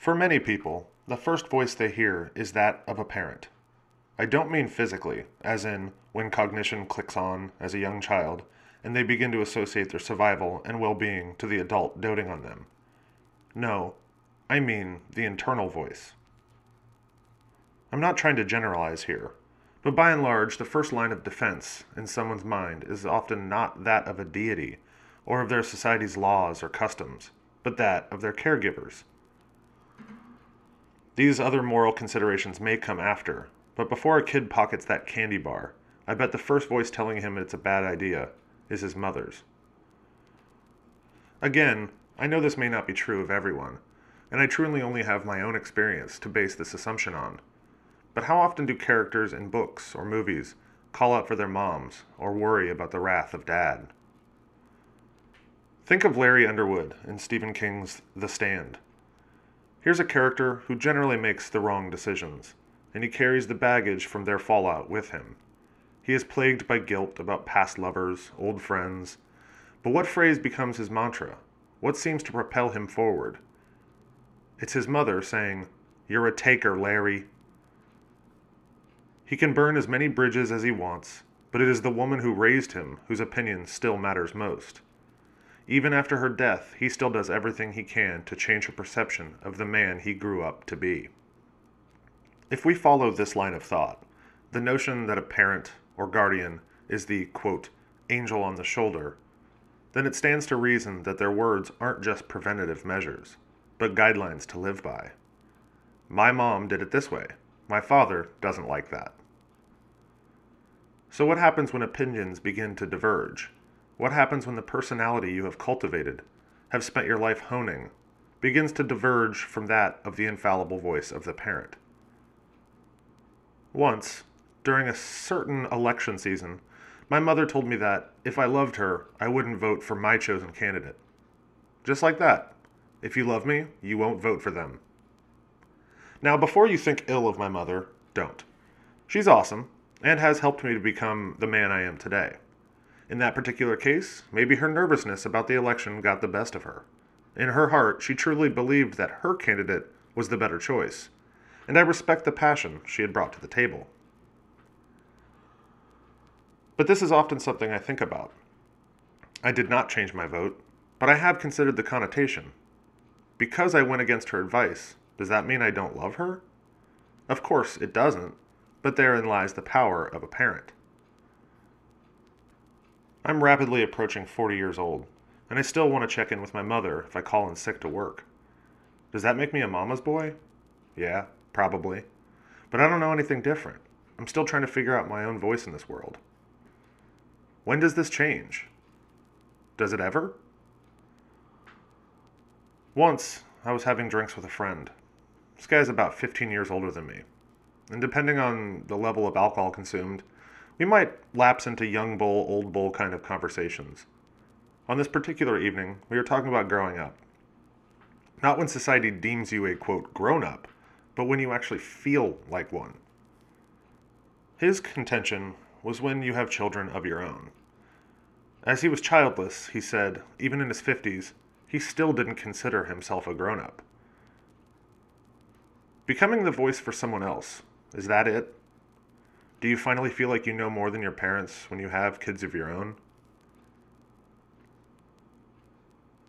For many people, the first voice they hear is that of a parent. I don't mean physically, as in when cognition clicks on as a young child and they begin to associate their survival and well being to the adult doting on them. No, I mean the internal voice. I'm not trying to generalize here, but by and large, the first line of defense in someone's mind is often not that of a deity or of their society's laws or customs, but that of their caregivers these other moral considerations may come after, but before a kid pockets that candy bar, I bet the first voice telling him it's a bad idea is his mother's. Again, I know this may not be true of everyone, and I truly only have my own experience to base this assumption on. But how often do characters in books or movies call out for their moms or worry about the wrath of dad? Think of Larry Underwood in Stephen King's The Stand. Here's a character who generally makes the wrong decisions, and he carries the baggage from their fallout with him. He is plagued by guilt about past lovers, old friends. But what phrase becomes his mantra? What seems to propel him forward? It's his mother saying, You're a taker, Larry. He can burn as many bridges as he wants, but it is the woman who raised him whose opinion still matters most. Even after her death, he still does everything he can to change her perception of the man he grew up to be. If we follow this line of thought, the notion that a parent or guardian is the, quote, angel on the shoulder, then it stands to reason that their words aren't just preventative measures, but guidelines to live by. My mom did it this way. My father doesn't like that. So, what happens when opinions begin to diverge? What happens when the personality you have cultivated, have spent your life honing, begins to diverge from that of the infallible voice of the parent? Once, during a certain election season, my mother told me that if I loved her, I wouldn't vote for my chosen candidate. Just like that. If you love me, you won't vote for them. Now, before you think ill of my mother, don't. She's awesome and has helped me to become the man I am today. In that particular case, maybe her nervousness about the election got the best of her. In her heart, she truly believed that her candidate was the better choice, and I respect the passion she had brought to the table. But this is often something I think about. I did not change my vote, but I have considered the connotation. Because I went against her advice, does that mean I don't love her? Of course, it doesn't, but therein lies the power of a parent. I'm rapidly approaching 40 years old, and I still want to check in with my mother if I call in sick to work. Does that make me a mama's boy? Yeah, probably. But I don't know anything different. I'm still trying to figure out my own voice in this world. When does this change? Does it ever? Once, I was having drinks with a friend. This guy's about 15 years older than me. And depending on the level of alcohol consumed, we might lapse into young bull, old bull kind of conversations. On this particular evening, we were talking about growing up. Not when society deems you a quote grown up, but when you actually feel like one. His contention was when you have children of your own. As he was childless, he said, even in his 50s, he still didn't consider himself a grown up. Becoming the voice for someone else, is that it? Do you finally feel like you know more than your parents when you have kids of your own?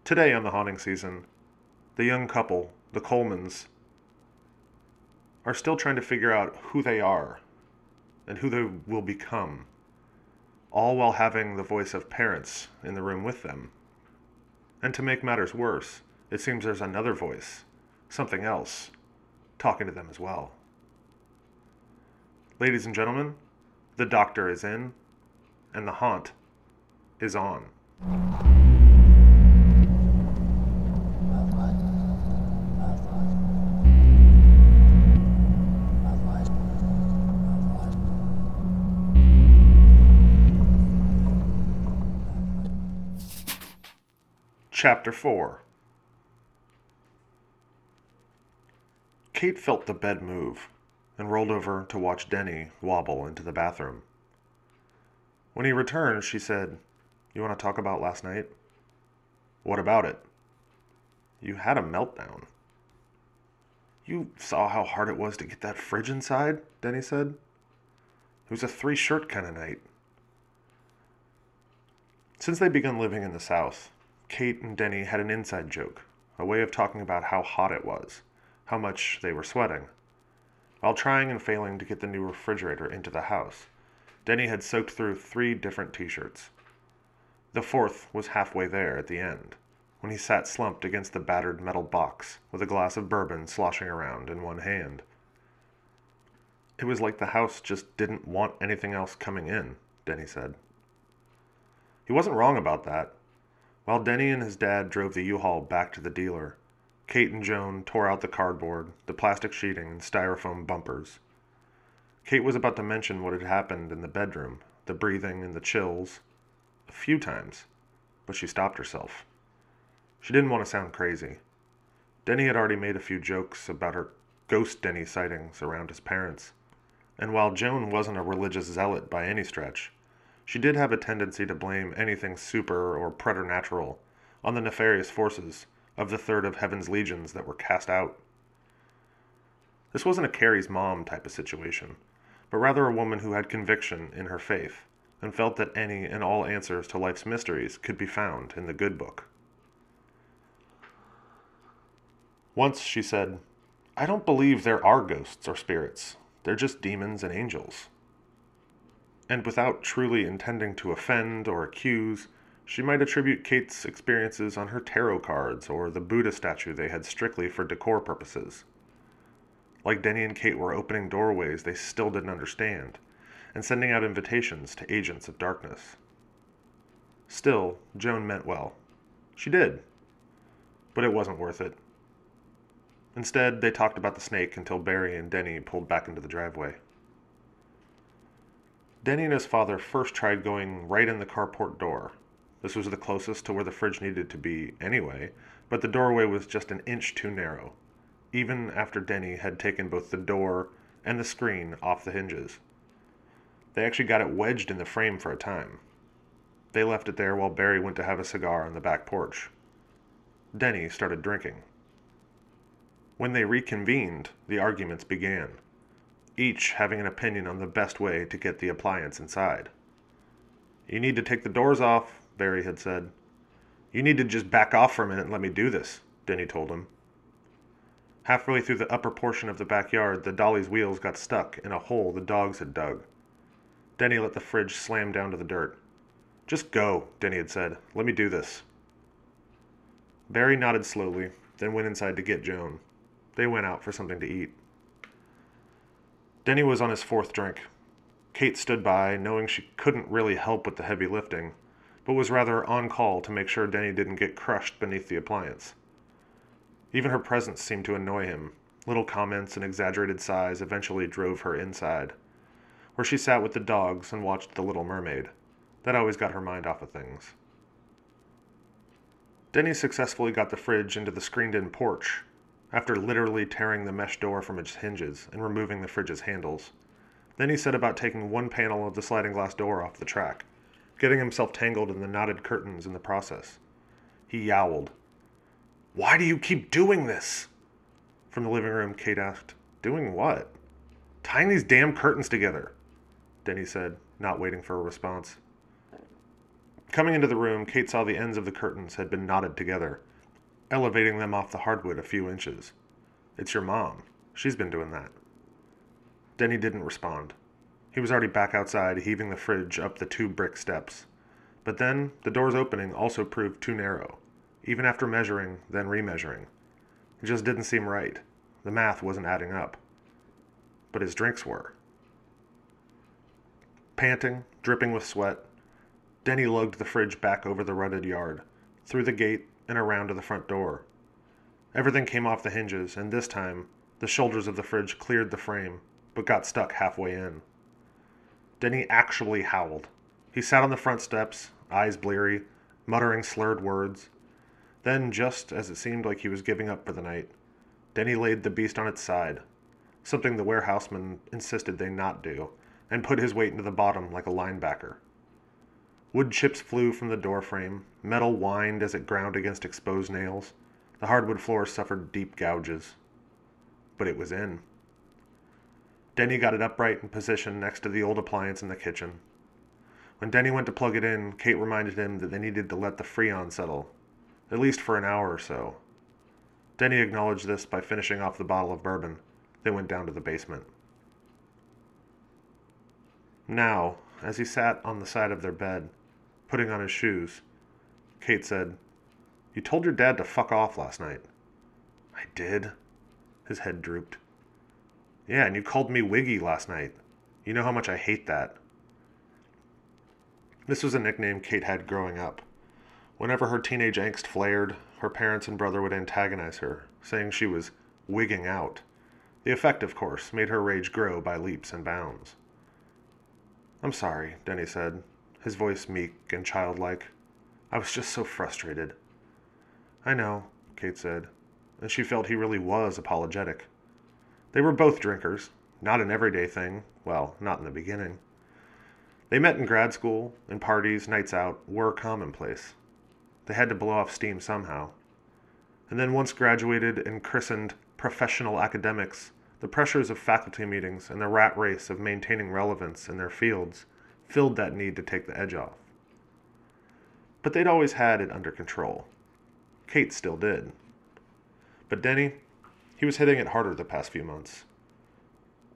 Today on the haunting season, the young couple, the Colemans, are still trying to figure out who they are and who they will become, all while having the voice of parents in the room with them. And to make matters worse, it seems there's another voice, something else, talking to them as well. Ladies and gentlemen, the doctor is in, and the haunt is on. Chapter 4 Kate felt the bed move and rolled over to watch Denny wobble into the bathroom. When he returned, she said, You want to talk about last night? What about it? You had a meltdown. You saw how hard it was to get that fridge inside? Denny said. It was a three shirt kind of night. Since they began living in the South, Kate and Denny had an inside joke, a way of talking about how hot it was, how much they were sweating. While trying and failing to get the new refrigerator into the house, Denny had soaked through three different t shirts. The fourth was halfway there at the end, when he sat slumped against the battered metal box with a glass of bourbon sloshing around in one hand. It was like the house just didn't want anything else coming in, Denny said. He wasn't wrong about that. While Denny and his dad drove the U-Haul back to the dealer, Kate and Joan tore out the cardboard, the plastic sheeting, and styrofoam bumpers. Kate was about to mention what had happened in the bedroom, the breathing and the chills, a few times, but she stopped herself. She didn't want to sound crazy. Denny had already made a few jokes about her ghost Denny sightings around his parents, and while Joan wasn't a religious zealot by any stretch, she did have a tendency to blame anything super or preternatural on the nefarious forces of the third of Heaven's legions that were cast out. This wasn't a Carrie's mom type of situation, but rather a woman who had conviction in her faith and felt that any and all answers to life's mysteries could be found in the good book. Once she said, I don't believe there are ghosts or spirits. They're just demons and angels and without truly intending to offend or accuse, she might attribute Kate's experiences on her tarot cards or the Buddha statue they had strictly for decor purposes. Like Denny and Kate were opening doorways they still didn't understand, and sending out invitations to agents of darkness. Still, Joan meant well. She did. But it wasn't worth it. Instead, they talked about the snake until Barry and Denny pulled back into the driveway. Denny and his father first tried going right in the carport door. This was the closest to where the fridge needed to be anyway, but the doorway was just an inch too narrow, even after Denny had taken both the door and the screen off the hinges. They actually got it wedged in the frame for a time. They left it there while Barry went to have a cigar on the back porch. Denny started drinking. When they reconvened, the arguments began each having an opinion on the best way to get the appliance inside. You need to take the doors off, Barry had said. You need to just back off for a minute and let me do this, Denny told him. Halfway through the upper portion of the backyard, the dolly's wheels got stuck in a hole the dogs had dug. Denny let the fridge slam down to the dirt. Just go, Denny had said. Let me do this. Barry nodded slowly, then went inside to get Joan. They went out for something to eat. Denny was on his fourth drink. Kate stood by, knowing she couldn't really help with the heavy lifting, but was rather on call to make sure Denny didn't get crushed beneath the appliance. Even her presence seemed to annoy him. Little comments and exaggerated sighs eventually drove her inside, where she sat with the dogs and watched The Little Mermaid. That always got her mind off of things. Denny successfully got the fridge into the screened in porch, after literally tearing the mesh door from its hinges and removing the fridge's handles. Then he set about taking one panel of the sliding glass door off the track, getting himself tangled in the knotted curtains in the process. He yowled. Why do you keep doing this? From the living room, Kate asked. Doing what? Tying these damn curtains together, Denny said, not waiting for a response. Coming into the room, Kate saw the ends of the curtains had been knotted together elevating them off the hardwood a few inches. It's your mom. She's been doing that. Denny didn't respond. He was already back outside, heaving the fridge up the two brick steps. But then, the door's opening also proved too narrow, even after measuring, then remeasuring. It just didn't seem right. The math wasn't adding up. But his drinks were. Panting, dripping with sweat, Denny lugged the fridge back over the rutted yard, through the gate and around to the front door. Everything came off the hinges, and this time, the shoulders of the fridge cleared the frame, but got stuck halfway in. Denny actually howled. He sat on the front steps, eyes bleary, muttering slurred words. Then, just as it seemed like he was giving up for the night, Denny laid the beast on its side, something the warehouseman insisted they not do, and put his weight into the bottom like a linebacker. Wood chips flew from the doorframe, metal whined as it ground against exposed nails. The hardwood floor suffered deep gouges. but it was in. Denny got it upright and positioned next to the old appliance in the kitchen. When Denny went to plug it in, Kate reminded him that they needed to let the freon settle, at least for an hour or so. Denny acknowledged this by finishing off the bottle of bourbon, then went down to the basement. Now, as he sat on the side of their bed, putting on his shoes, Kate said, You told your dad to fuck off last night. I did. His head drooped. Yeah, and you called me Wiggy last night. You know how much I hate that. This was a nickname Kate had growing up. Whenever her teenage angst flared, her parents and brother would antagonize her, saying she was wigging out. The effect, of course, made her rage grow by leaps and bounds. I'm sorry, Denny said, his voice meek and childlike. I was just so frustrated. I know, Kate said, and she felt he really was apologetic. They were both drinkers, not an everyday thing, well, not in the beginning. They met in grad school, and parties, nights out, were commonplace. They had to blow off steam somehow. And then, once graduated and christened professional academics, the pressures of faculty meetings and the rat race of maintaining relevance in their fields filled that need to take the edge off. But they'd always had it under control. Kate still did. But Denny, he was hitting it harder the past few months.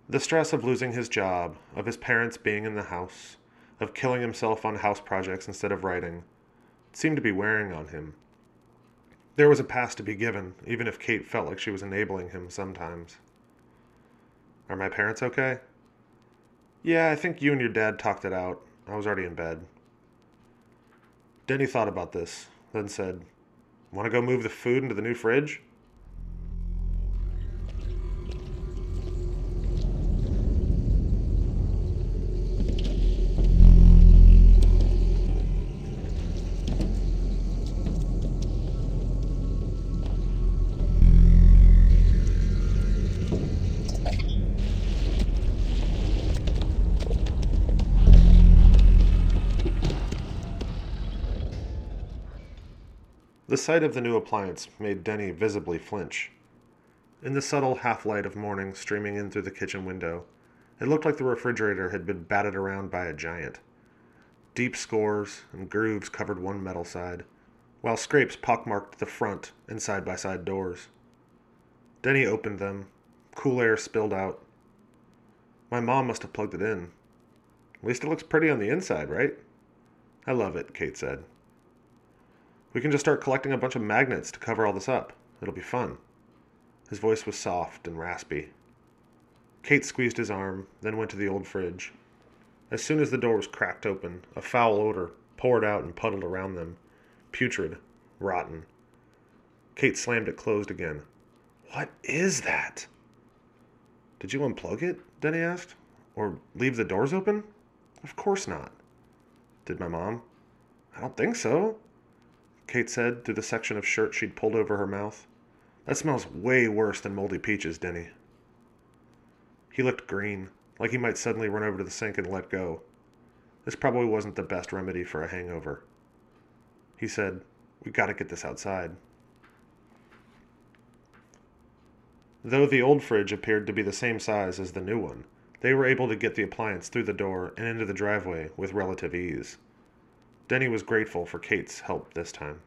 The stress of losing his job, of his parents being in the house, of killing himself on house projects instead of writing, seemed to be wearing on him. There was a pass to be given, even if Kate felt like she was enabling him sometimes. Are my parents okay? Yeah, I think you and your dad talked it out. I was already in bed. Denny thought about this, then said, Want to go move the food into the new fridge? Sight of the new appliance made Denny visibly flinch. In the subtle half light of morning streaming in through the kitchen window, it looked like the refrigerator had been batted around by a giant. Deep scores and grooves covered one metal side, while scrapes pockmarked the front and side by side doors. Denny opened them. Cool air spilled out. My mom must have plugged it in. At least it looks pretty on the inside, right? I love it, Kate said. We can just start collecting a bunch of magnets to cover all this up. It'll be fun. His voice was soft and raspy. Kate squeezed his arm, then went to the old fridge. As soon as the door was cracked open, a foul odor poured out and puddled around them. Putrid, rotten. Kate slammed it closed again. What is that? Did you unplug it? Denny asked. Or leave the doors open? Of course not. Did my mom? I don't think so. Kate said through the section of shirt she'd pulled over her mouth. That smells way worse than moldy peaches, Denny. He looked green, like he might suddenly run over to the sink and let go. This probably wasn't the best remedy for a hangover. He said, We gotta get this outside. Though the old fridge appeared to be the same size as the new one, they were able to get the appliance through the door and into the driveway with relative ease. Denny was grateful for Kate's help this time.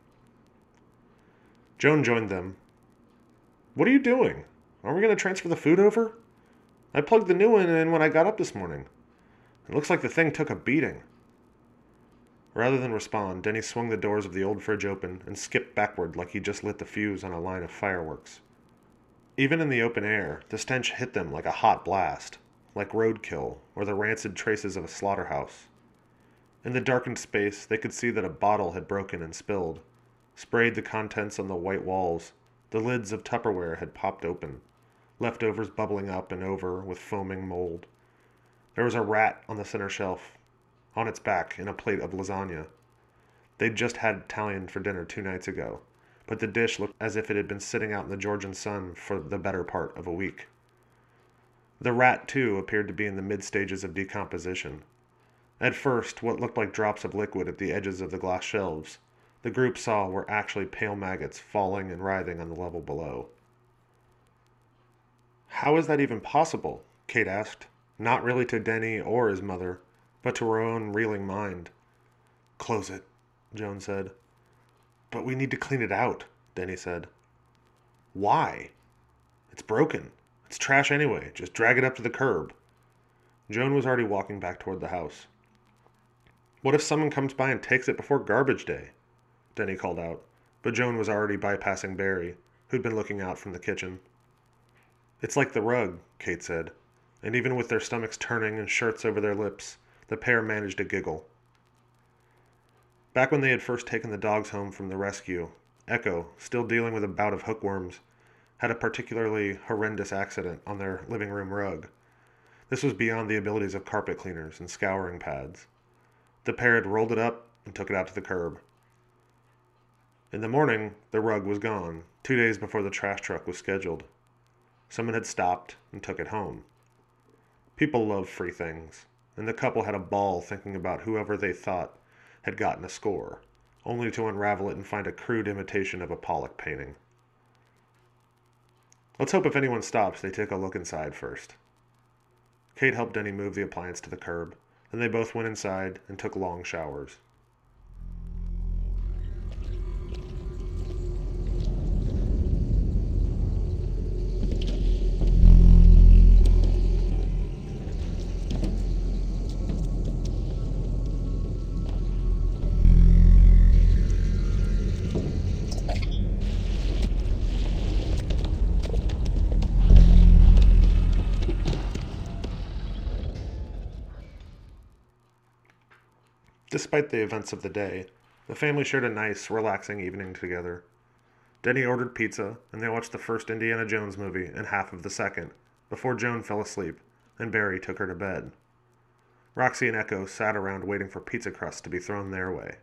Joan joined them. What are you doing? Aren't we going to transfer the food over? I plugged the new one in when I got up this morning. It looks like the thing took a beating. Rather than respond, Denny swung the doors of the old fridge open and skipped backward like he just lit the fuse on a line of fireworks. Even in the open air, the stench hit them like a hot blast, like roadkill or the rancid traces of a slaughterhouse. In the darkened space, they could see that a bottle had broken and spilled, sprayed the contents on the white walls. The lids of Tupperware had popped open, leftovers bubbling up and over with foaming mold. There was a rat on the center shelf, on its back in a plate of lasagna. They'd just had Italian for dinner two nights ago, but the dish looked as if it had been sitting out in the Georgian sun for the better part of a week. The rat, too, appeared to be in the mid stages of decomposition. At first, what looked like drops of liquid at the edges of the glass shelves, the group saw were actually pale maggots falling and writhing on the level below. How is that even possible? Kate asked, not really to Denny or his mother, but to her own reeling mind. Close it, Joan said. But we need to clean it out, Denny said. Why? It's broken. It's trash anyway. Just drag it up to the curb. Joan was already walking back toward the house. What if someone comes by and takes it before garbage day? Denny called out, but Joan was already bypassing Barry, who'd been looking out from the kitchen. It's like the rug, Kate said, and even with their stomachs turning and shirts over their lips, the pair managed a giggle. Back when they had first taken the dogs home from the rescue, Echo, still dealing with a bout of hookworms, had a particularly horrendous accident on their living room rug. This was beyond the abilities of carpet cleaners and scouring pads. The parrot rolled it up and took it out to the curb. In the morning, the rug was gone, two days before the trash truck was scheduled. Someone had stopped and took it home. People love free things, and the couple had a ball thinking about whoever they thought had gotten a score, only to unravel it and find a crude imitation of a Pollock painting. Let's hope if anyone stops, they take a look inside first. Kate helped Denny move the appliance to the curb, then they both went inside and took long showers. Despite the events of the day, the family shared a nice, relaxing evening together. Denny ordered pizza, and they watched the first Indiana Jones movie and half of the second, before Joan fell asleep, and Barry took her to bed. Roxy and Echo sat around waiting for pizza crusts to be thrown their way.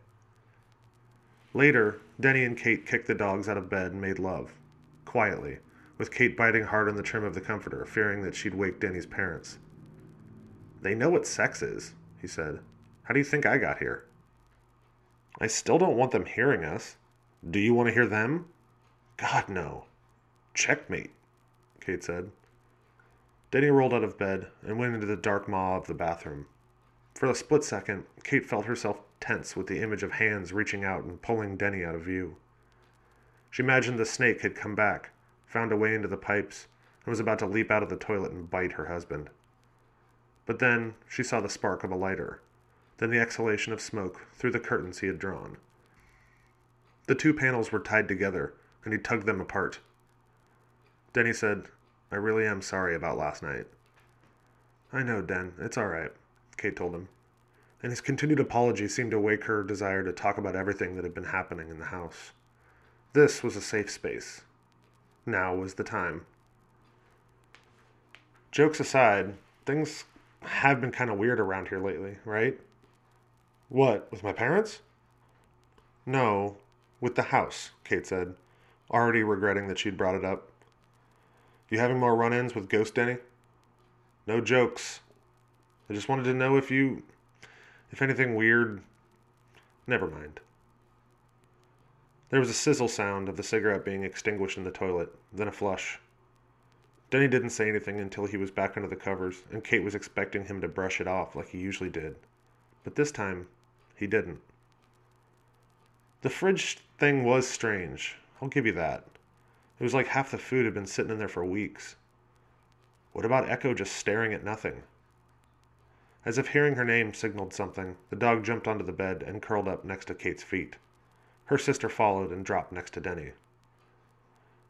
Later, Denny and Kate kicked the dogs out of bed and made love, quietly, with Kate biting hard on the trim of the comforter, fearing that she'd wake Denny's parents. They know what sex is, he said. How do you think I got here? I still don't want them hearing us. Do you want to hear them? God, no. Checkmate, Kate said. Denny rolled out of bed and went into the dark maw of the bathroom. For a split second, Kate felt herself tense with the image of hands reaching out and pulling Denny out of view. She imagined the snake had come back, found a way into the pipes, and was about to leap out of the toilet and bite her husband. But then she saw the spark of a lighter then the exhalation of smoke through the curtains he had drawn. The two panels were tied together, and he tugged them apart. Denny said, I really am sorry about last night. I know, Den. It's all right, Kate told him. And his continued apology seemed to wake her desire to talk about everything that had been happening in the house. This was a safe space. Now was the time. Jokes aside, things have been kind of weird around here lately, right? What, with my parents? No, with the house, Kate said, already regretting that she'd brought it up. You having more run ins with Ghost Denny? No jokes. I just wanted to know if you. if anything weird. Never mind. There was a sizzle sound of the cigarette being extinguished in the toilet, then a flush. Denny didn't say anything until he was back under the covers, and Kate was expecting him to brush it off like he usually did. But this time, he didn't. The fridge thing was strange. I'll give you that. It was like half the food had been sitting in there for weeks. What about Echo just staring at nothing? As if hearing her name signaled something, the dog jumped onto the bed and curled up next to Kate's feet. Her sister followed and dropped next to Denny.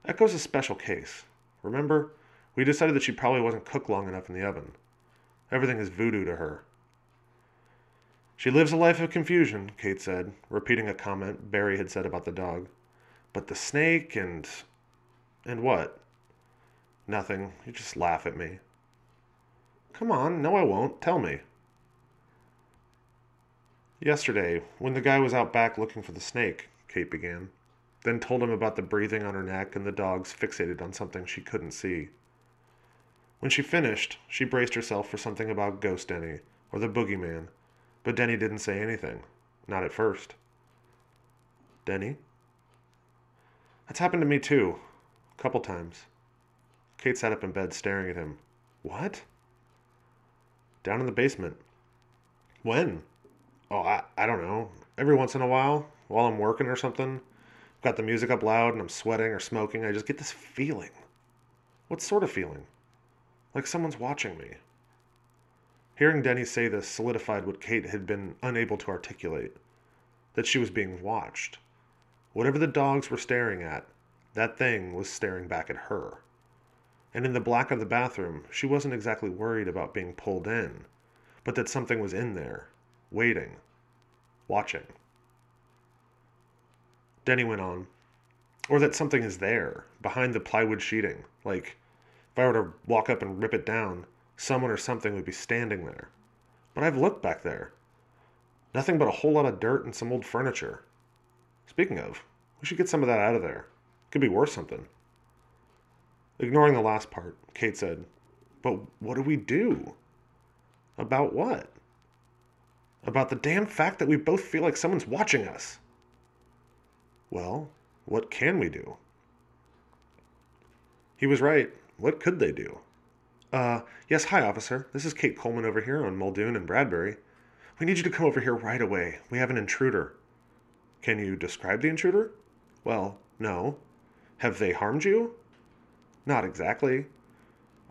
Echo's a special case. Remember? We decided that she probably wasn't cooked long enough in the oven. Everything is voodoo to her. She lives a life of confusion, Kate said, repeating a comment Barry had said about the dog. But the snake and. and what? Nothing. You just laugh at me. Come on, no, I won't. Tell me. Yesterday, when the guy was out back looking for the snake, Kate began, then told him about the breathing on her neck and the dogs fixated on something she couldn't see. When she finished, she braced herself for something about Ghost Denny or the boogeyman but Denny didn't say anything. Not at first. Denny? That's happened to me too. A couple times. Kate sat up in bed, staring at him. What? Down in the basement. When? Oh, I, I don't know. Every once in a while, while I'm working or something. I've Got the music up loud and I'm sweating or smoking. I just get this feeling. What sort of feeling? Like someone's watching me. Hearing Denny say this solidified what Kate had been unable to articulate that she was being watched. Whatever the dogs were staring at, that thing was staring back at her. And in the black of the bathroom, she wasn't exactly worried about being pulled in, but that something was in there, waiting, watching. Denny went on, or that something is there, behind the plywood sheeting. Like, if I were to walk up and rip it down, someone or something would be standing there. But I've looked back there. Nothing but a whole lot of dirt and some old furniture. Speaking of, we should get some of that out of there. Could be worth something. Ignoring the last part, Kate said, But what do we do? About what? About the damn fact that we both feel like someone's watching us. Well, what can we do? He was right. What could they do? Uh, yes, hi, officer. This is Kate Coleman over here on Muldoon and Bradbury. We need you to come over here right away. We have an intruder. Can you describe the intruder? Well, no. Have they harmed you? Not exactly.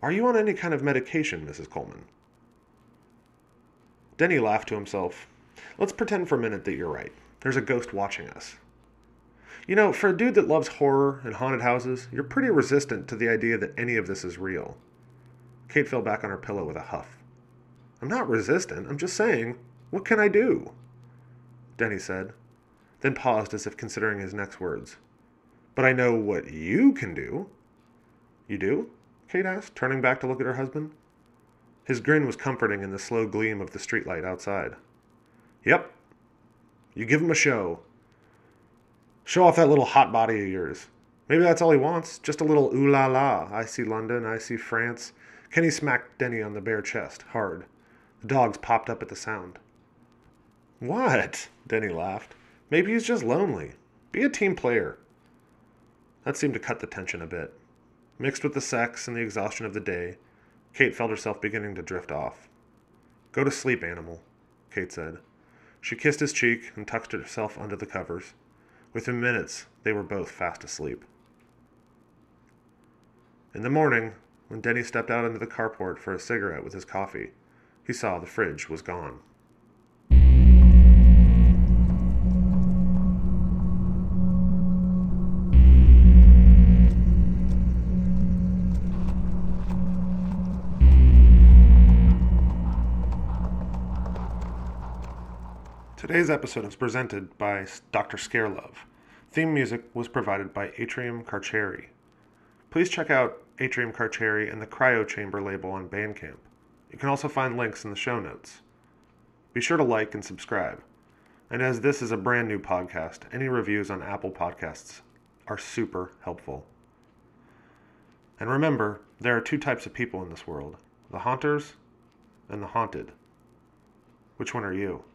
Are you on any kind of medication, Mrs. Coleman? Denny laughed to himself. Let's pretend for a minute that you're right. There's a ghost watching us. You know, for a dude that loves horror and haunted houses, you're pretty resistant to the idea that any of this is real. Kate fell back on her pillow with a huff. I'm not resistant. I'm just saying, what can I do? Denny said, then paused as if considering his next words. But I know what you can do. You do? Kate asked, turning back to look at her husband. His grin was comforting in the slow gleam of the streetlight outside. Yep. You give him a show. Show off that little hot body of yours. Maybe that's all he wants. Just a little ooh la la. I see London, I see France. Kenny smacked Denny on the bare chest, hard. The dogs popped up at the sound. What? Denny laughed. Maybe he's just lonely. Be a team player. That seemed to cut the tension a bit. Mixed with the sex and the exhaustion of the day, Kate felt herself beginning to drift off. Go to sleep, animal, Kate said. She kissed his cheek and tucked herself under the covers. Within minutes, they were both fast asleep. In the morning, when Denny stepped out into the carport for a cigarette with his coffee, he saw the fridge was gone. Today's episode is presented by Dr. Scarelove. Theme music was provided by Atrium Carceri. Please check out Atrium Carceri and the Cryo Chamber label on Bandcamp. You can also find links in the show notes. Be sure to like and subscribe. And as this is a brand new podcast, any reviews on Apple Podcasts are super helpful. And remember, there are two types of people in this world the haunters and the haunted. Which one are you?